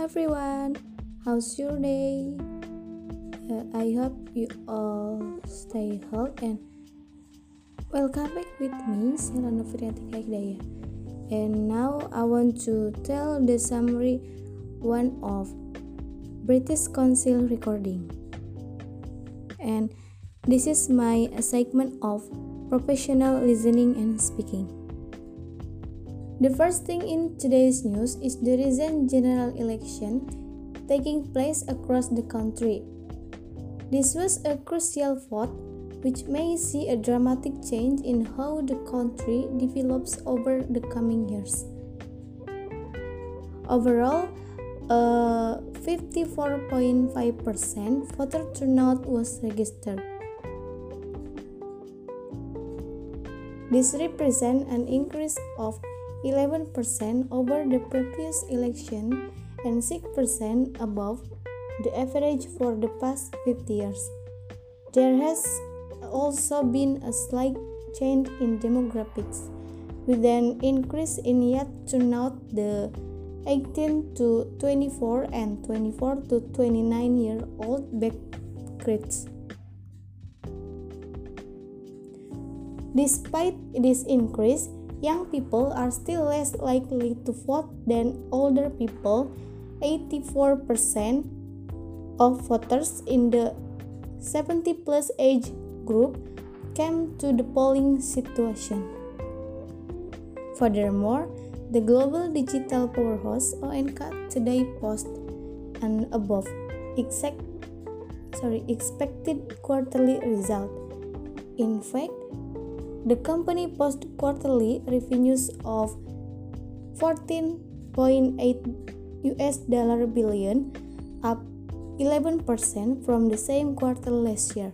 everyone, how's your day? Uh, I hope you all stay healthy and welcome back with me, Shela Noviriantika Hidayah. And now I want to tell the summary one of British Council recording. And this is my segment of professional listening and speaking. The first thing in today's news is the recent general election taking place across the country. This was a crucial vote which may see a dramatic change in how the country develops over the coming years. Overall, a 54.5% voter turnout was registered. This represents an increase of 11% over the previous election and 6% above the average for the past 50 years. There has also been a slight change in demographics, with an increase in youth turnout the 18 to 24 and 24 to 29 year old grades. Despite this increase, young people are still less likely to vote than older people. 84% of voters in the 70 plus age group came to the polling situation. Furthermore, the global digital powerhouse ONK today posted an above exact, sorry, expected quarterly result. In fact, the company posted quarterly revenues of 14.8 US dollar billion, up 11% from the same quarter last year.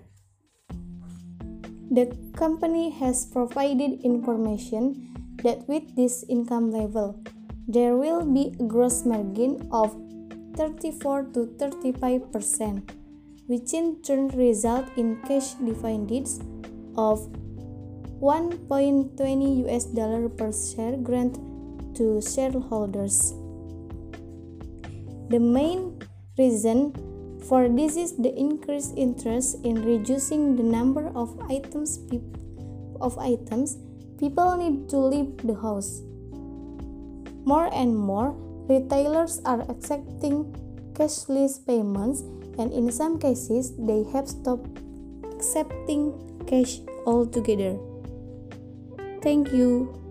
The company has provided information that with this income level, there will be a gross margin of 34 to 35 percent, which in turn result in cash dividends of 1.20 US dollar per share grant to shareholders. The main reason for this is the increased interest in reducing the number of items of items people need to leave the house. More and more retailers are accepting cashless payments and in some cases they have stopped accepting cash altogether. Thank you.